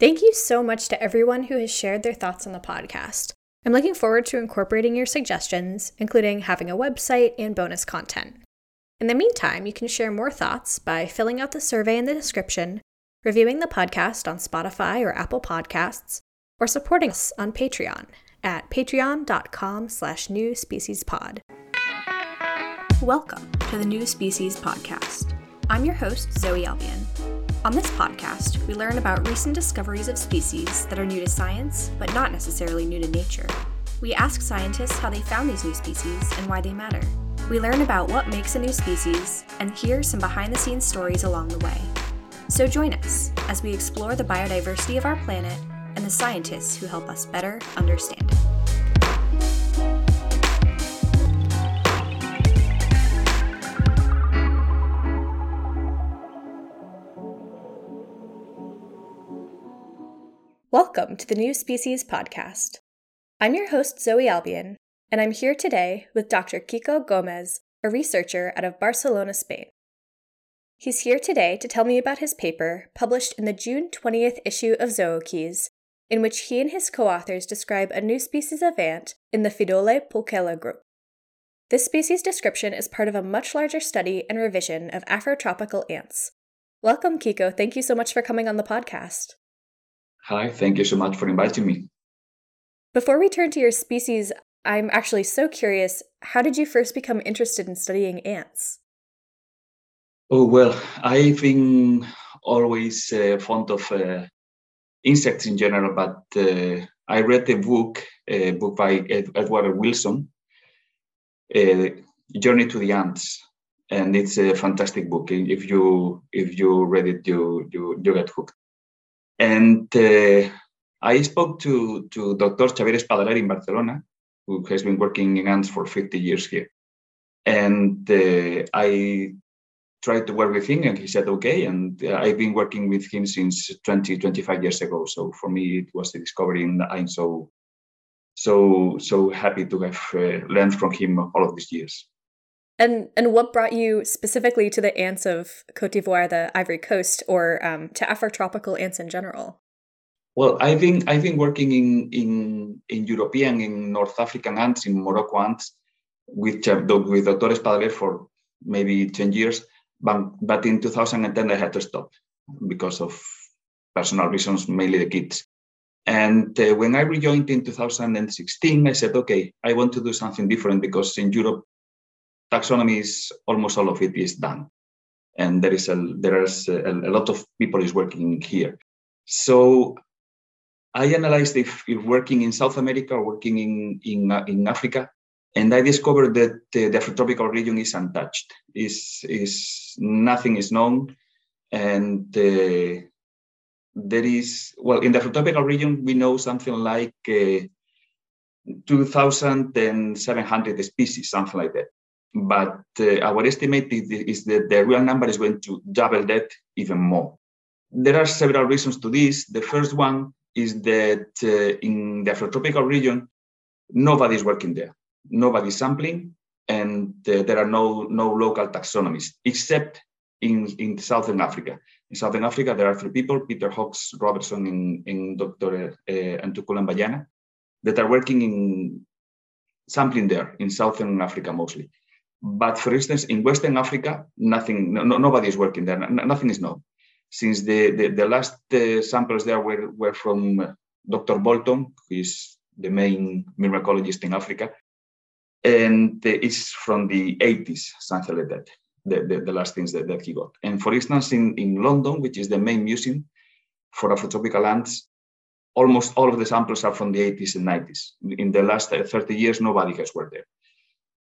Thank you so much to everyone who has shared their thoughts on the podcast. I'm looking forward to incorporating your suggestions, including having a website and bonus content. In the meantime, you can share more thoughts by filling out the survey in the description, reviewing the podcast on Spotify or Apple Podcasts, or supporting us on Patreon at patreon.com slash new species pod. Welcome to the New Species Podcast. I'm your host, Zoe Albion. On this podcast, we learn about recent discoveries of species that are new to science, but not necessarily new to nature. We ask scientists how they found these new species and why they matter. We learn about what makes a new species and hear some behind the scenes stories along the way. So join us as we explore the biodiversity of our planet and the scientists who help us better understand it. Welcome to the New Species Podcast. I'm your host, Zoe Albion, and I'm here today with Dr. Kiko Gomez, a researcher out of Barcelona, Spain. He's here today to tell me about his paper published in the June 20th issue of Zookeys, in which he and his co authors describe a new species of ant in the Pheidole pulchella group. This species description is part of a much larger study and revision of Afrotropical ants. Welcome, Kiko. Thank you so much for coming on the podcast. Hi, thank you so much for inviting me. Before we turn to your species, I'm actually so curious how did you first become interested in studying ants? Oh, well, I've been always uh, fond of uh, insects in general, but uh, I read a book, a book by Ed- Edward Wilson, uh, Journey to the Ants, and it's a fantastic book. If you if you read it, you you you get hooked. And uh, I spoke to, to Dr. Xavier Espadaler in Barcelona, who has been working in ants for 50 years here. And uh, I tried to work with him, and he said, okay. And uh, I've been working with him since 20, 25 years ago. So for me, it was a discovery, and I'm so, so, so happy to have uh, learned from him all of these years. And and what brought you specifically to the ants of Cote d'Ivoire, the Ivory Coast, or um, to Afrotropical ants in general? Well, I've been I've been working in in in European, in North African ants, in Morocco ants, with with Dr. Espadaler for maybe ten years. But but in 2010 I had to stop because of personal reasons, mainly the kids. And uh, when I rejoined in 2016, I said, okay, I want to do something different because in Europe taxonomy is almost all of it is done. And there is a there is a, a, lot of people is working here. So i analyzed if, if working in south america or working in in, uh, in africa and i discovered that uh, the afrotropical region is untouched. Is is nothing is known. And uh, there is well in the afrotropical region we know something like uh, 2700 species something like that but uh, our estimate is that the real number is going to double that even more. There are several reasons to this. The first one is that uh, in the Afrotropical region, nobody is working there. Nobody is sampling, and uh, there are no, no local taxonomies, except in, in Southern Africa. In Southern Africa, there are three people, Peter Hawkes Robertson and, and Dr. Uh, Ntukulam Bayana, that are working in sampling there in Southern Africa mostly. But for instance, in Western Africa, nothing, no, nobody is working there. nothing is known. Since the, the, the last uh, samples there were, were from uh, Dr. Bolton, who is the main myrmecologist in Africa, and uh, it's from the 80s, something like that, the, the, the, last things that, that he got. And for instance, in, in London, which is the main museum for Afrotropical ants, almost all of the samples are from the 80s and 90s. In the last uh, 30 years, nobody has worked there.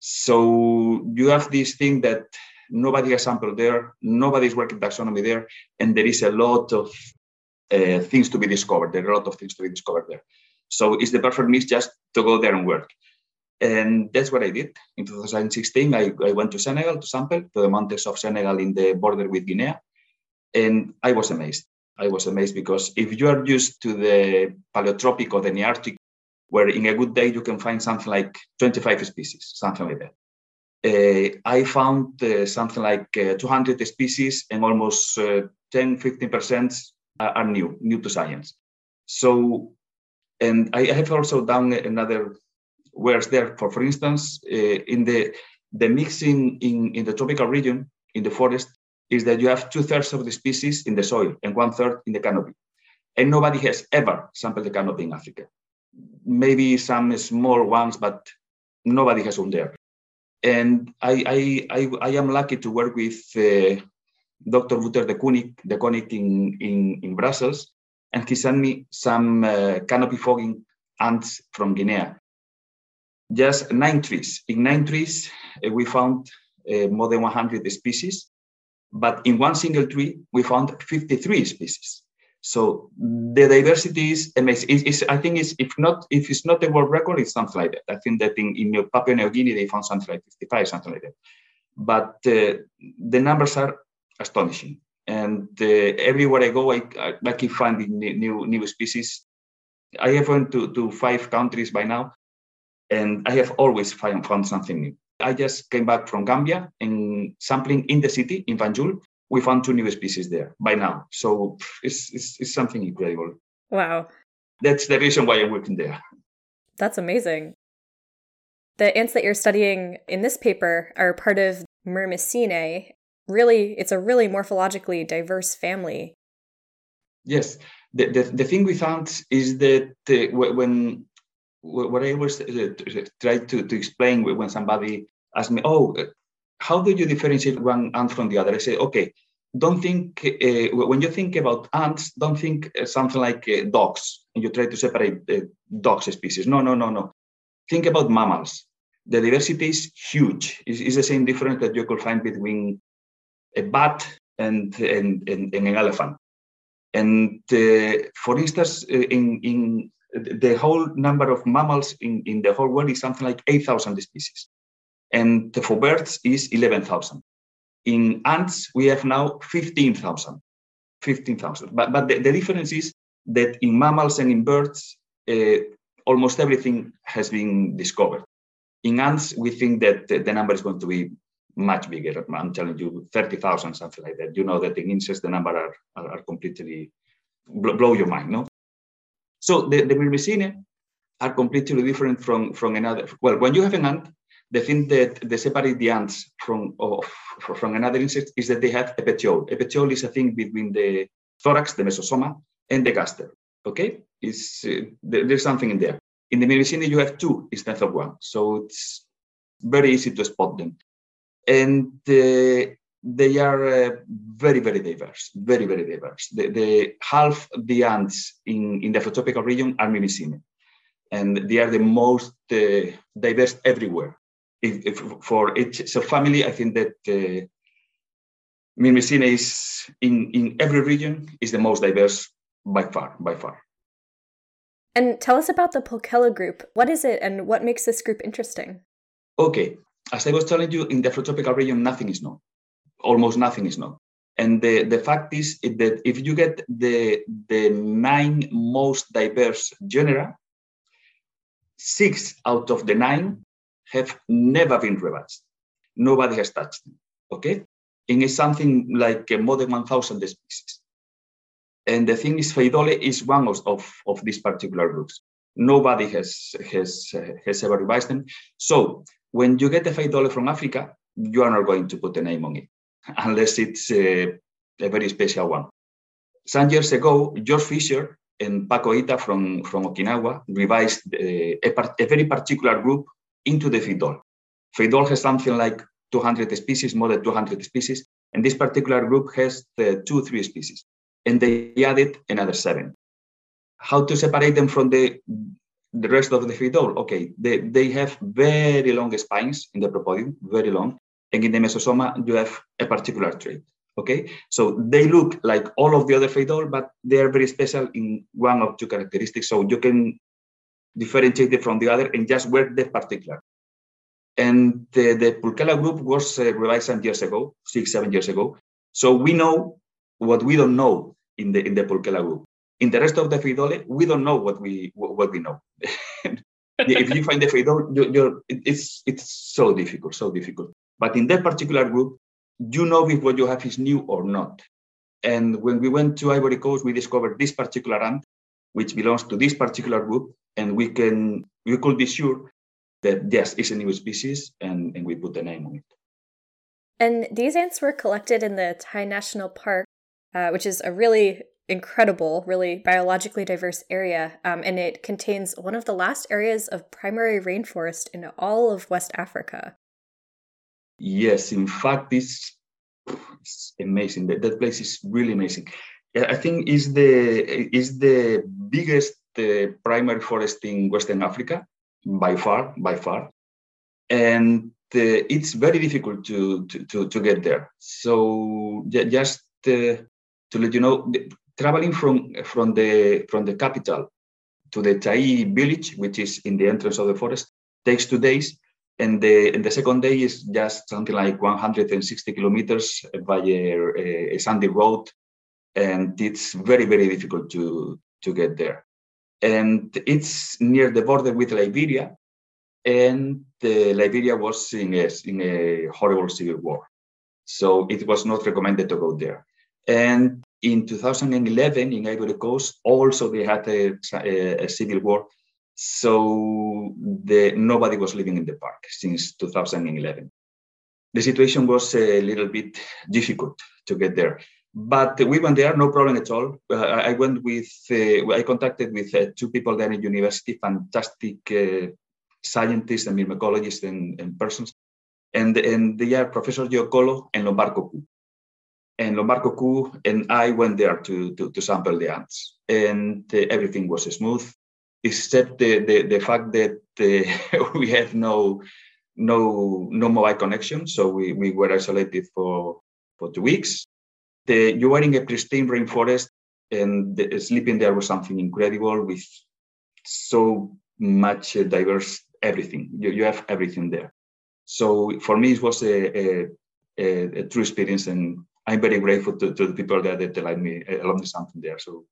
So you have this thing that nobody has sampled there, nobody's working taxonomy there, and there is a lot of uh, things to be discovered. There are a lot of things to be discovered there. So it's the perfect mix just to go there and work. And that's what I did. In 2016, I, I went to Senegal to sample, to the mountains of Senegal in the border with Guinea. And I was amazed. I was amazed because if you are used to the paleotropic or the Nearctic where in a good day you can find something like 25 species, something like that. Uh, I found uh, something like uh, 200 species and almost uh, 10, 15% are new, new to science. So, and I have also done another where's there. For for instance, uh, in the the mixing in, in the tropical region in the forest is that you have two thirds of the species in the soil and one third in the canopy, and nobody has ever sampled the canopy in Africa. Maybe some small ones, but nobody has one there. And I, I, I, I am lucky to work with uh, Dr. Wouter Dekoninck, de Koning in, in, in Brussels, and he sent me some uh, canopy fogging ants from Guinea. Just nine trees. In nine trees, uh, we found uh, more than 100 species, but in one single tree, we found 53 species. So the diversity is amazing. It's, it's, I think it's, if not if it's not a world record, it's something like that. I think that in, in Papua New Guinea they found something like 55, something like that. But uh, the numbers are astonishing, and uh, everywhere I go, I, I, keep finding new new species. I have went to, to five countries by now, and I have always find, found something new. I just came back from Gambia and sampling in the city in Banjul we found two new species there by now. So it's, it's, it's something incredible. Wow. That's the reason why I'm working there. That's amazing. The ants that you're studying in this paper are part of Myrmicinae. Really, it's a really morphologically diverse family. Yes. The, the, the thing we found is that uh, when what I always uh, try to, to explain when somebody asks me, oh, how do you differentiate one ant from the other? I say, okay, don't think uh, when you think about ants, don't think uh, something like uh, dogs, and you try to separate uh, dogs species. No, no, no, no. Think about mammals. The diversity is huge. It's, it's the same difference that you could find between a bat and and, and, and an elephant. And uh, for instance, uh, in in the whole number of mammals in, in the whole world is something like 8,000 species and for birds is 11,000. In ants, we have now 15,000. 15,000. But, but the, the, difference is that in mammals and in birds, uh, almost everything has been discovered. In ants, we think that the, number is going to be much bigger. I'm telling you, 30,000, something like that. You know that in insects, the number are, are, are completely blow your mind, no? So the, the Myrmicinae are completely different from, from another. Well, when you have an ant, the thing that they separate the ants from of, from another insect is that they have a petiole. A petiole is a thing between the thorax, the mesosoma, and the gaster. Okay, uh, there's something in there. In the Myrmicinae, you have two instead of one, so it's very easy to spot them, and uh, they are uh, very very diverse, very very diverse. The, the half the ants in in the Afrotropical region are Myrmicinae, and they are the most uh, diverse everywhere if, if for each so family, I think that uh, Myrmicinae is in, in every region is the most diverse by far, by far. And tell us about the Pulchella group. What is it and what makes this group interesting? Okay. As I was telling you, in the Afrotropical region, nothing is known. Almost nothing is known. And the, the fact is that if you get the, the nine most diverse genera, six out of the nine have never been revised. Nobody has touched them. Okay? And it's something like more than 1,000 species. And the thing is, Pheidole is one of, of, of these particular groups. Nobody has, has, uh, has ever revised them. So when you get a Pheidole from Africa, you are not going to put a name on it, unless it's uh, a very special one. Some years ago, Georg Fischer and Paco Hita from, from Okinawa revised uh, a, part, a very particular group into the Pheidole. Pheidole has something like 200 species, more than 200 species, and this particular group has the two, three species, and they added another seven. How to separate them from the the rest of the Pheidole? Okay, they, they have very long spines in the propodeum, very long, and in the mesosoma you have a particular trait. Okay, so they look like all of the other Pheidole, but they are very special in one of two characteristics. So you can differentiated from the other and just work that particular. And the, the Pulchella group was uh, revised some years ago, six, seven years ago. So we know what we don't know in the in the Pulchella group. In the rest of the Pheidole, we don't know what we what we know. if you find the Pheidole, you, you're, it's it's so difficult, so difficult. But in that particular group, you know if what you have is new or not. And when we went to Ivory Coast, we discovered this particular ant which belongs to this particular group, and we can we could be sure that yes, it's a new species, and, and we put the name on it. And these ants were collected in the Tai National Park, uh, which is a really incredible, really biologically diverse area, um, and it contains one of the last areas of primary rainforest in all of West Africa. Yes, in fact, it's, it's amazing. That, that place is really amazing. I think is the is the biggest uh, primary forest in Western Africa by far, by far, and uh, it's very difficult to, to to to get there. So just uh, to let you know, traveling from from the from the capital to the Tai village, which is in the entrance of the forest, takes two days, and the and the second day is just something like 160 kilometers by a, a sandy road, and it's very very difficult to to get there, and it's near the border with Liberia, and Liberia was in a, in a horrible civil war, so it was not recommended to go there. And in 2011, in Ivory Coast, also they had a, a, a civil war. So the, nobody was living in the park since 2011. The situation was a little bit difficult to get there. But we went there, no problem at all. Uh, I went with, uh, I contacted with uh, two people there in university, fantastic uh, scientists and myrmecologists and, and persons. And, and they are Professor Giocolo and Lombardo and Lombardo and I went there to, to, to sample the ants, and uh, everything was smooth, except the, the, the fact that uh, we had no no no mobile connection, so we, we were isolated for for two weeks. The, you are in a pristine rainforest, and the, sleeping there was something incredible with so much uh, diverse everything. You, you have everything there. So for me, it was a, a, a, a true experience, and I'm very grateful to, to the people there that allowed me allowed me something there. So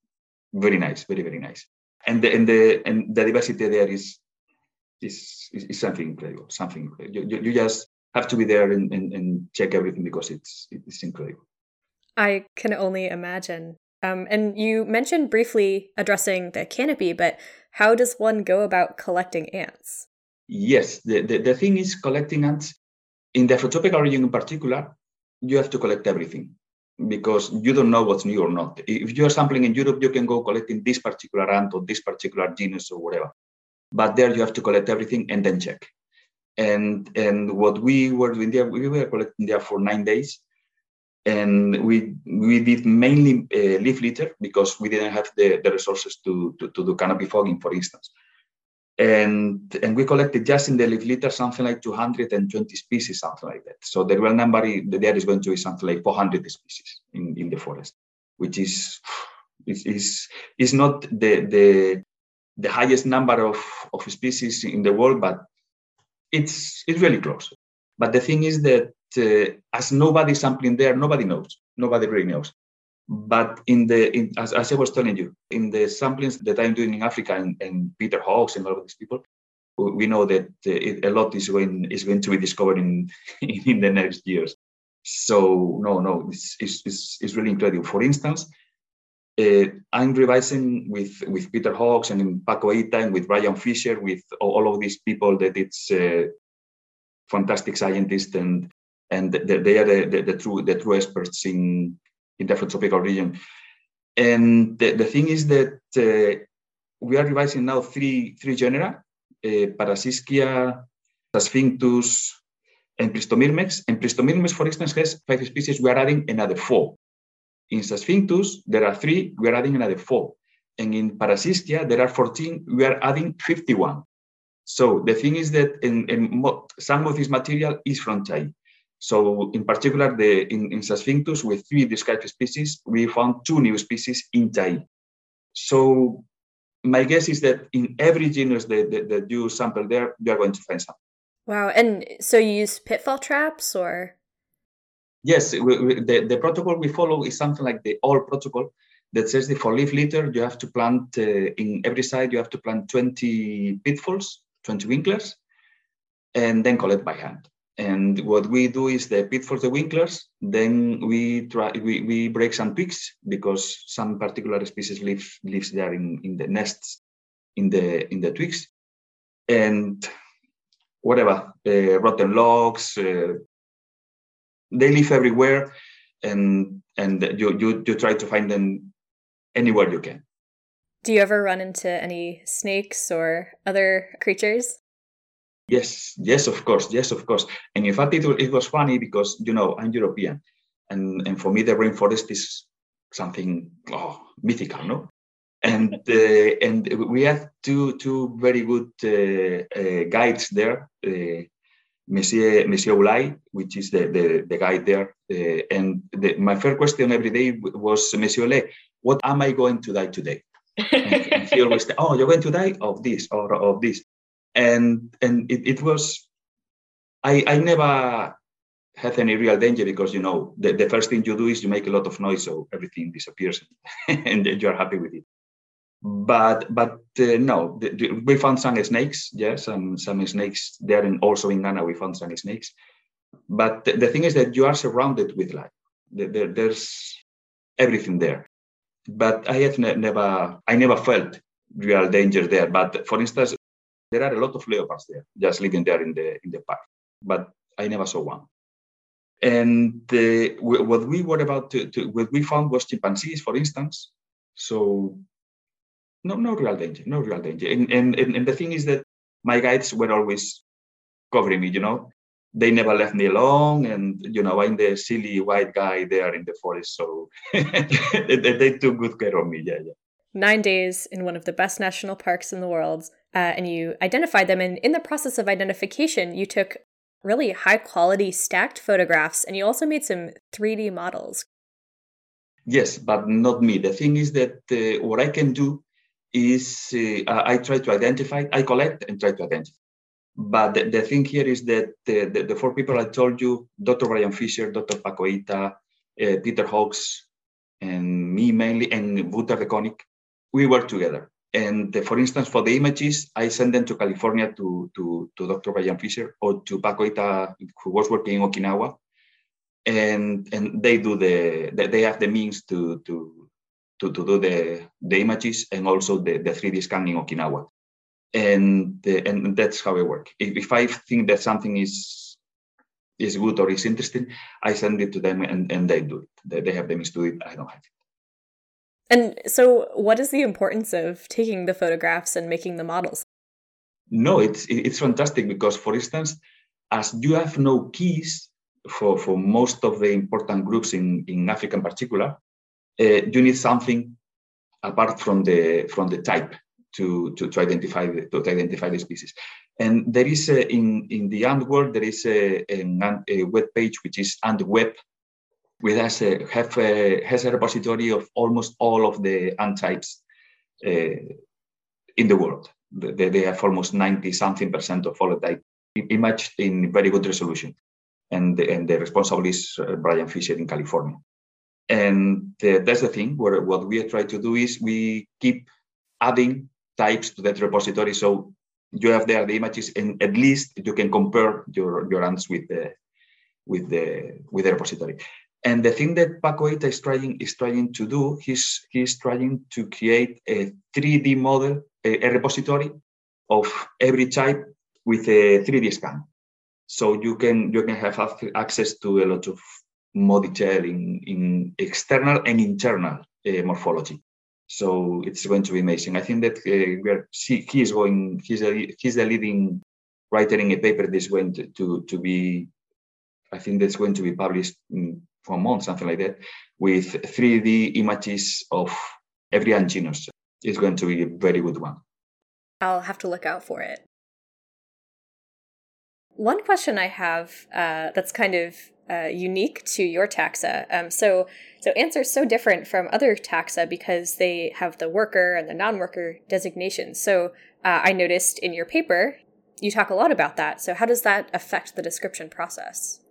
very nice, very very nice. And the and the and the diversity there is is is, is something incredible. Something incredible. You, you, just have to be there and, and, and check everything because it's it's incredible. I can only imagine. Um, and you mentioned briefly addressing the canopy, but how does one go about collecting ants? Yes, the, the, the thing is collecting ants in the Afrotropical region in particular, you have to collect everything because you don't know what's new or not. If you're sampling in Europe, you can go collecting this particular ant or this particular genus or whatever. But there you have to collect everything and then check. And and what we were doing there, we were collecting there for nine days, and we we did mainly uh, leaf litter because we didn't have the, the resources to, to, to do canopy fogging, for instance and and we collected just in the leaf litter something like 220 species, something like that. So the real number there is going to be something like 400 species in, in the forest, which is is is, is not the the the highest number of, of species in the world, but it's it's really close. But the thing is that as nobody sampling there, nobody knows. Nobody really knows. But in the in, as, as, I was telling you, in the samplings that I'm doing in Africa and, and Peter Hawkes and all of these people, we know that it, a lot is going is going to be discovered in in the next years. So no, no, it's it's, it's, really incredible. For instance, uh, I'm revising with with Peter Hawkes and Paco Hita and with Brian Fisher, with all of these people that it's uh, fantastic scientists and and they are the, the, the, true the true experts in in the tropical region. And the, the thing is that uh, we are revising now three, three genera, uh, Parasyscia, Sphintus, and Pristomyrmex. And Pristomyrmex, for instance, has five species. We are adding another four. In Sphintus, there are three. We are adding another four. And in Parasyscia, there are 14. We are adding 51. So the thing is that in, in some of this material is from China. So in particular, the, in, in Sphintus, with three described species, we found two new species in Tai. So my guess is that in every genus that, that, that you sample there, you are going to find some. Wow. And so you use pitfall traps or? Yes, we, we, the, the protocol we follow is something like the all protocol that says that for leaf litter, you have to plant uh, in every side, you have to plant 20 pitfalls, 20 winklers, and then collect by hand. And what we do is the pit for the winklers. Then we try we, we break some twigs because some particular species live lives there in, in the nests in the in the twigs. And whatever, uh, rotten logs, uh, they live everywhere and and you, you you try to find them anywhere you can. Do you ever run into any snakes or other creatures? Yes, yes, of course, yes, of course. And in fact, it, it was funny because you know I'm European, and and for me the rainforest is something oh, mythical, no? And uh, and we have two two very good uh, uh, guides there, uh, Monsieur Monsieur Ulay, which is the the, the guide there. Uh, and the, my first question every day was Monsieur Ulay, what am I going to die today? and, and he always say, oh, you're going to die of this or of this and and it, it was I, I never had any real danger because you know the, the first thing you do is you make a lot of noise so everything disappears and you're happy with it. But but uh, no the, the, we found some snakes yes some some snakes there and also in Ghana we found some snakes. But the, the thing is that you are surrounded with life. There, there's everything there. But I have ne- never I never felt real danger there. But for instance there are a lot of leopards there, just living there in the in the park, but I never saw one. And what we were about to, to, what we found was chimpanzees, for instance. So no, no real danger, no real danger. And, and, and the thing is that my guides were always covering me, you know. They never left me alone. And, you know, I'm the silly white guy there in the forest. So they, they, took good care of me. Yeah, yeah. Nine days in one of the best national parks in the world uh, and you identified them. And in the process of identification, you took really high quality stacked photographs and you also made some 3D models. Yes, but not me. The thing is that uh, what I can do is uh, I try to identify, I collect and try to identify. But the, the thing here is that the, the, the, four people I told you, Dr. Brian Fisher, Dr. Paco Hita, uh, Peter Hawkes, and me mainly, and Wouter Dekoninck, we work together. And uh, for instance, for the images, I send them to California to, to, to Dr. Brian Fisher or to Paco Hita, who was working in Okinawa. And, and they do the, they have the means to, to, to, to do the, the images and also the, the 3D scan in Okinawa. And, the, and that's how I work. If, if I think that something is, is good or is interesting, I send it to them and, and they do it. They, they have the means to do it. I don't have it. And so, what is the importance of taking the photographs and making the models? No, it's it's fantastic because, for instance, as you have no keys for, for most of the important groups in, in Africa in particular, uh, you need something apart from the from the type to, to, to identify the, to identify the species. And there is a, in in the ant world there is a, a, a web page which is antweb with us uh, have a, has a repository of almost all of the ant types uh, in the world. They, they have almost 90 something percent of all the type imaged in very good resolution. And the, and the responsible is uh, Brian Fisher in California. And the, that's the thing where what we try to do is we keep adding types to that repository. So you have there the images and at least you can compare your, your ants with the, with the, with the repository. And the thing that Paco Hita is trying is trying to do, he's he's trying to create a 3D model, a, a repository of every type with a 3D scan. So you can you can have access to a lot of more detail in, in external and internal uh, morphology. So it's going to be amazing. I think that uh, we are, he, he is going, he's, a, he's the leading writer in a paper that's going to, to, to be, I think that's going to be published in for a month, something like that, with 3D images of every genus. It's going to be a very good one. I'll have to look out for it. One question I have uh, that's kind of uh, unique to your taxa. Um, so, so are so different from other taxa because they have the worker and the non-worker designations. So, uh, I noticed in your paper you talk a lot about that. So, how does that affect the description process?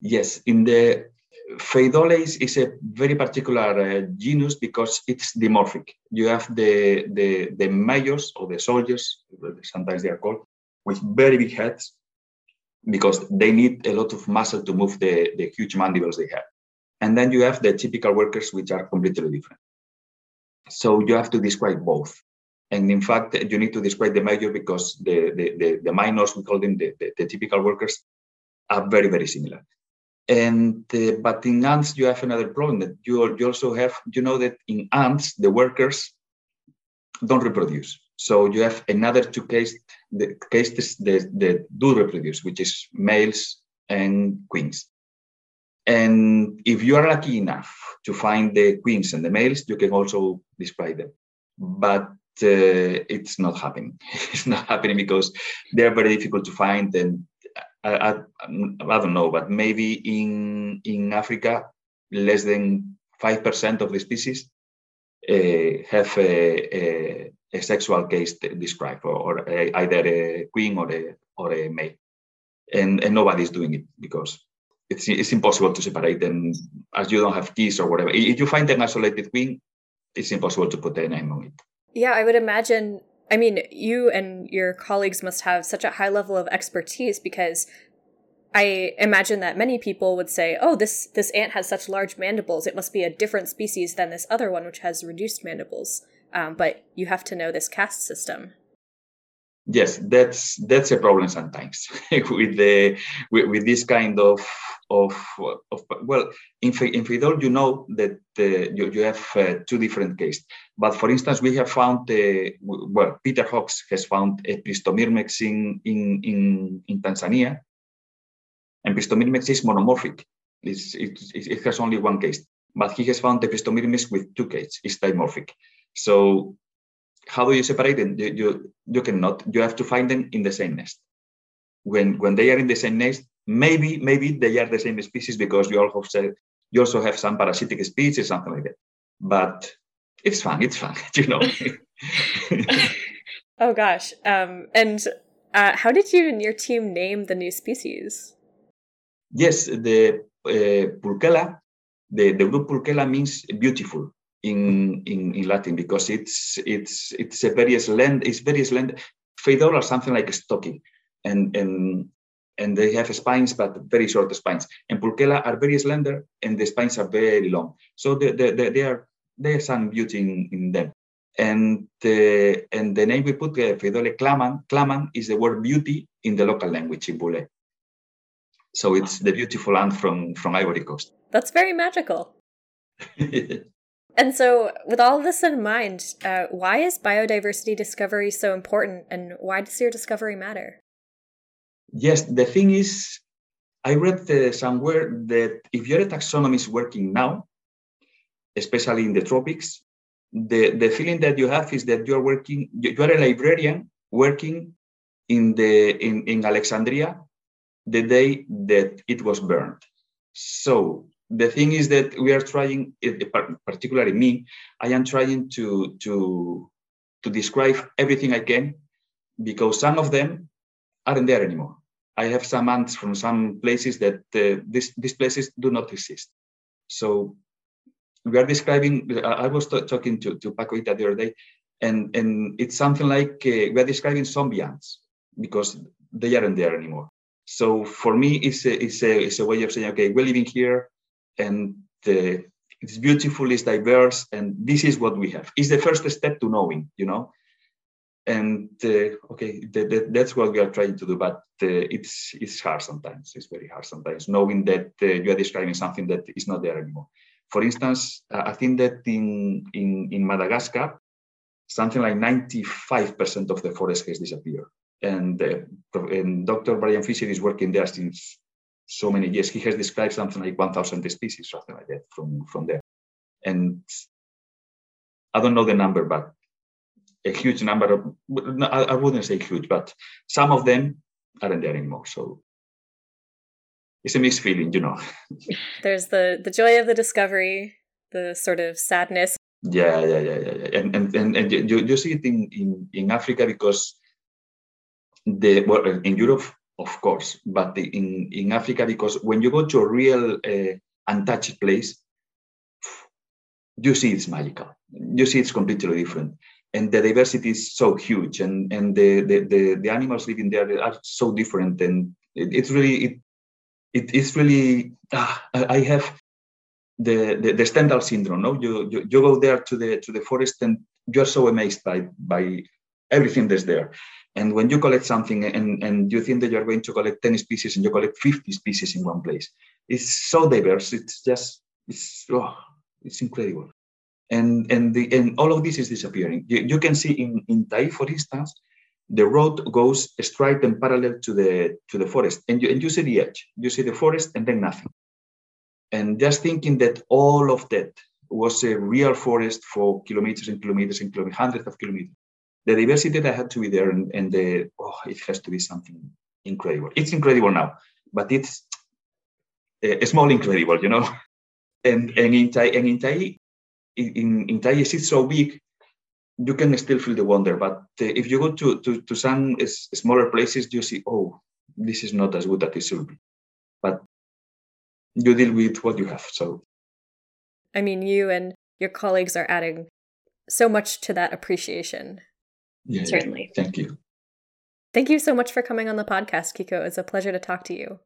Yes, in the Pheidolais is a very particular uh, genus because it's dimorphic. You have the, the, the majors or the soldiers, sometimes they are called, with very big heads, because they need a lot of muscle to move the, the huge mandibles they have. And then you have the typical workers, which are completely different. So you have to describe both. And in fact, you need to describe the major because the, the, the, the minors, we call them the, the, the, typical workers, are very, very similar. And uh, but in ants, you have another problem that you, you also have, you know, that in ants, the workers don't reproduce. So you have another two cases the cases that, that do reproduce, which is males and queens. And if you are lucky enough to find the queens and the males, you can also describe them. But uh, it's not happening. it's not happening because they're very difficult to find. And I, I, I don't know, but maybe in in Africa, less than five percent of the species uh, have a, a, a, sexual case described, or, or a, either a queen or a or a male, and and nobody's doing it because it's it's impossible to separate them as you don't have keys or whatever. If you find an isolated queen, it's impossible to put a name on it. Yeah, I would imagine. I mean, you and your colleagues must have such a high level of expertise because I imagine that many people would say, "Oh, this this ant has such large mandibles; it must be a different species than this other one, which has reduced mandibles." Um, but you have to know this caste system. Yes, that's that's a problem sometimes with the with, with this kind of of, of well, in, in Pheidole, you know that uh, you, you have uh, two different cases. But for instance, we have found, uh, well, Peter Hawkes has found a Pristomyrmex in, in, in, in Tanzania. And Pristomyrmex is monomorphic. It's, it, it has only one case. But he has found the Pristomyrmex with two cases. It's dimorphic. So how do you separate them? You, you, you cannot. You have to find them in the same nest. When, when they are in the same nest, Maybe, maybe they are the same species because you also said you also have some parasitic species, something like that. But it's fun. It's fun, you know. oh gosh. Um, and uh, how did you and your team name the new species? Yes, the uh, Pulchella, the, the group Pulchella means beautiful in, in, in Latin because it's it's it's a very slender, it's very slender. Pheidole or something like a stocky, and and and they have spines, but very short spines. And Pulchella are very slender, and the spines are very long. So the, the, the, they are there's some beauty in, in them. And the and the name we put uh, Pheidole Klaman, Klaman is the word beauty in the local language in Baoulé. So it's the beautiful land from from Ivory Coast. That's very magical. and so, with all this in mind, uh, why is biodiversity discovery so important, and why does your discovery matter? Yes, the thing is, I read uh, somewhere that if your taxonomy is working now, especially in the tropics, the, the feeling that you have is that you're working, you are a librarian working in the in, in Alexandria the day that it was burned. So the thing is that we are trying, particularly me, I am trying to to to describe everything I can because some of them aren't there anymore. I have some ants from some places that uh, this, these places do not exist. So we are describing, I was t- talking to, to Paco Hita the other day, and, and it's something like uh, we are describing zombie ants because they aren't there anymore. So for me, it's a, it's a, it's a way of saying, okay, we're living here and uh, it's beautiful, it's diverse, and this is what we have. It's the first step to knowing, you know? And uh, okay that, that, that's what we are trying to do but uh, it's it's hard sometimes it's very hard sometimes knowing that uh, you are describing something that is not there anymore. For instance i think that in in, in madagascar something like 95% of the forest has disappeared. And, uh, and dr brian fisher is working there since so many years he has described something like 1000 species something like that from from there and i don't know the number but a huge number of, I wouldn't say huge, but some of them aren't there anymore. So it's a mixed feeling, you know. There's the the joy of the discovery, the sort of sadness. Yeah, yeah, yeah, yeah, yeah. and and and, and you, you see it in, in in Africa because the well in Europe, of course, but in in Africa because when you go to a real uh, untouched place, you see it's magical. You see it's completely different and the diversity is so huge and and the the, the, the animals living there are so different and It, it's really it, it it's really ah, I have the, the, the Stendhal syndrome. No, you, you you go there to the to the forest and you're so amazed by by everything that's there. And when you collect something and, and you think that you're going to collect 10 species and you collect 50 species in one place, it's so diverse. It's just it's oh, it's incredible. And and the and all of this is disappearing. You, you can see in, in Tai, for instance, the road goes straight and parallel to the to the forest. And you and you see the edge. You see the forest and then nothing. And just thinking that all of that was a real forest for kilometers and kilometers and kilometers, hundreds of kilometers. The diversity that had to be there and, and the oh, it has to be something incredible. It's incredible now, but it's a, a small incredible, you know. And and in Tai and in Tai, in, in Tai it's so big, you can still feel the wonder. But uh, if you go to to, to some smaller places, you see, oh, this is not as good as it should be. But you deal with what you have. So I mean, you and your colleagues are adding so much to that appreciation. Yeah, certainly. Thank you. Thank you so much for coming on the podcast, Kiko. It's a pleasure to talk to you.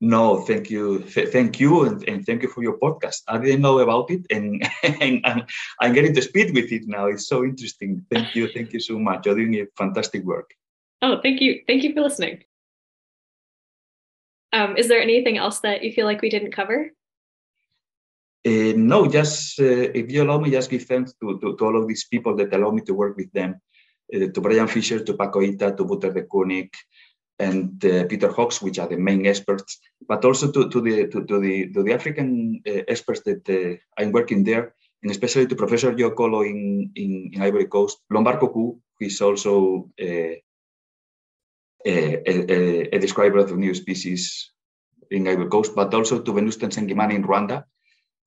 No, thank you, thank you, and, and, thank you for your podcast. I didn't know about it, and, and I'm, I'm, getting to speed with it now. It's so interesting. Thank you, thank you so much. You're doing a fantastic work. Oh, thank you, thank you for listening. Um, is there anything else that you feel like we didn't cover? Uh, no, just uh, if you allow me, just give thanks to, to, to, all of these people that allow me to work with them, to Brian Fisher, to Paco Hita, to Wouter Dekoninck, and uh, Peter Hawkes, which are the main experts, but also to, to the to, to, the to the African uh, experts that uh, I'm working there, and especially to Professor Joe in, in, in Ivory Coast, Lombart Kouakou, who is also a, a, a, describer of new species in Ivory Coast, but also to Venuste Nsengimana in Rwanda,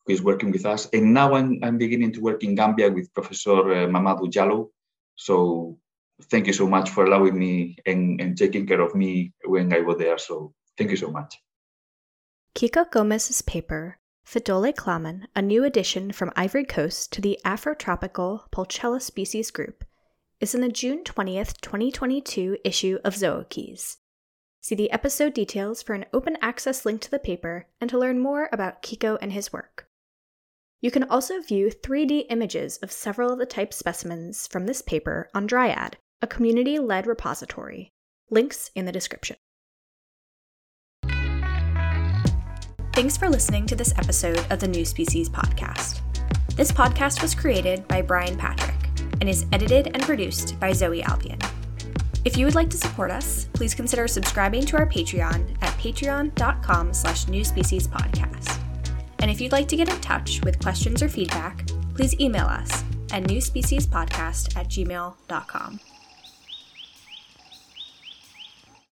who is working with us. And now I'm, I'm beginning to work in Gambia with Professor Mamadou Diallo. So thank you so much for allowing me and, and taking care of me when I was there. So thank you so much. Kiko Gomez's paper, Pheidole Klaman, a new addition from Ivory Coast to the Afrotropical Pulchella species group, is in the June 20th, 2022 issue of Zookeys. See the episode details for an open access link to the paper and to learn more about Kiko and his work. You can also view 3D images of several of the type specimens from this paper on Dryad, a community led repository. Links in the description. Thanks for listening to this episode of the New Species Podcast. This podcast was created by Brian Patrick and is edited and produced by Zoe Albion. If you would like to support us, please consider subscribing to our Patreon at patreon.com slash newspeciespodcast. And if you'd like to get in touch with questions or feedback, please email us at newspeciespodcast at gmail.com.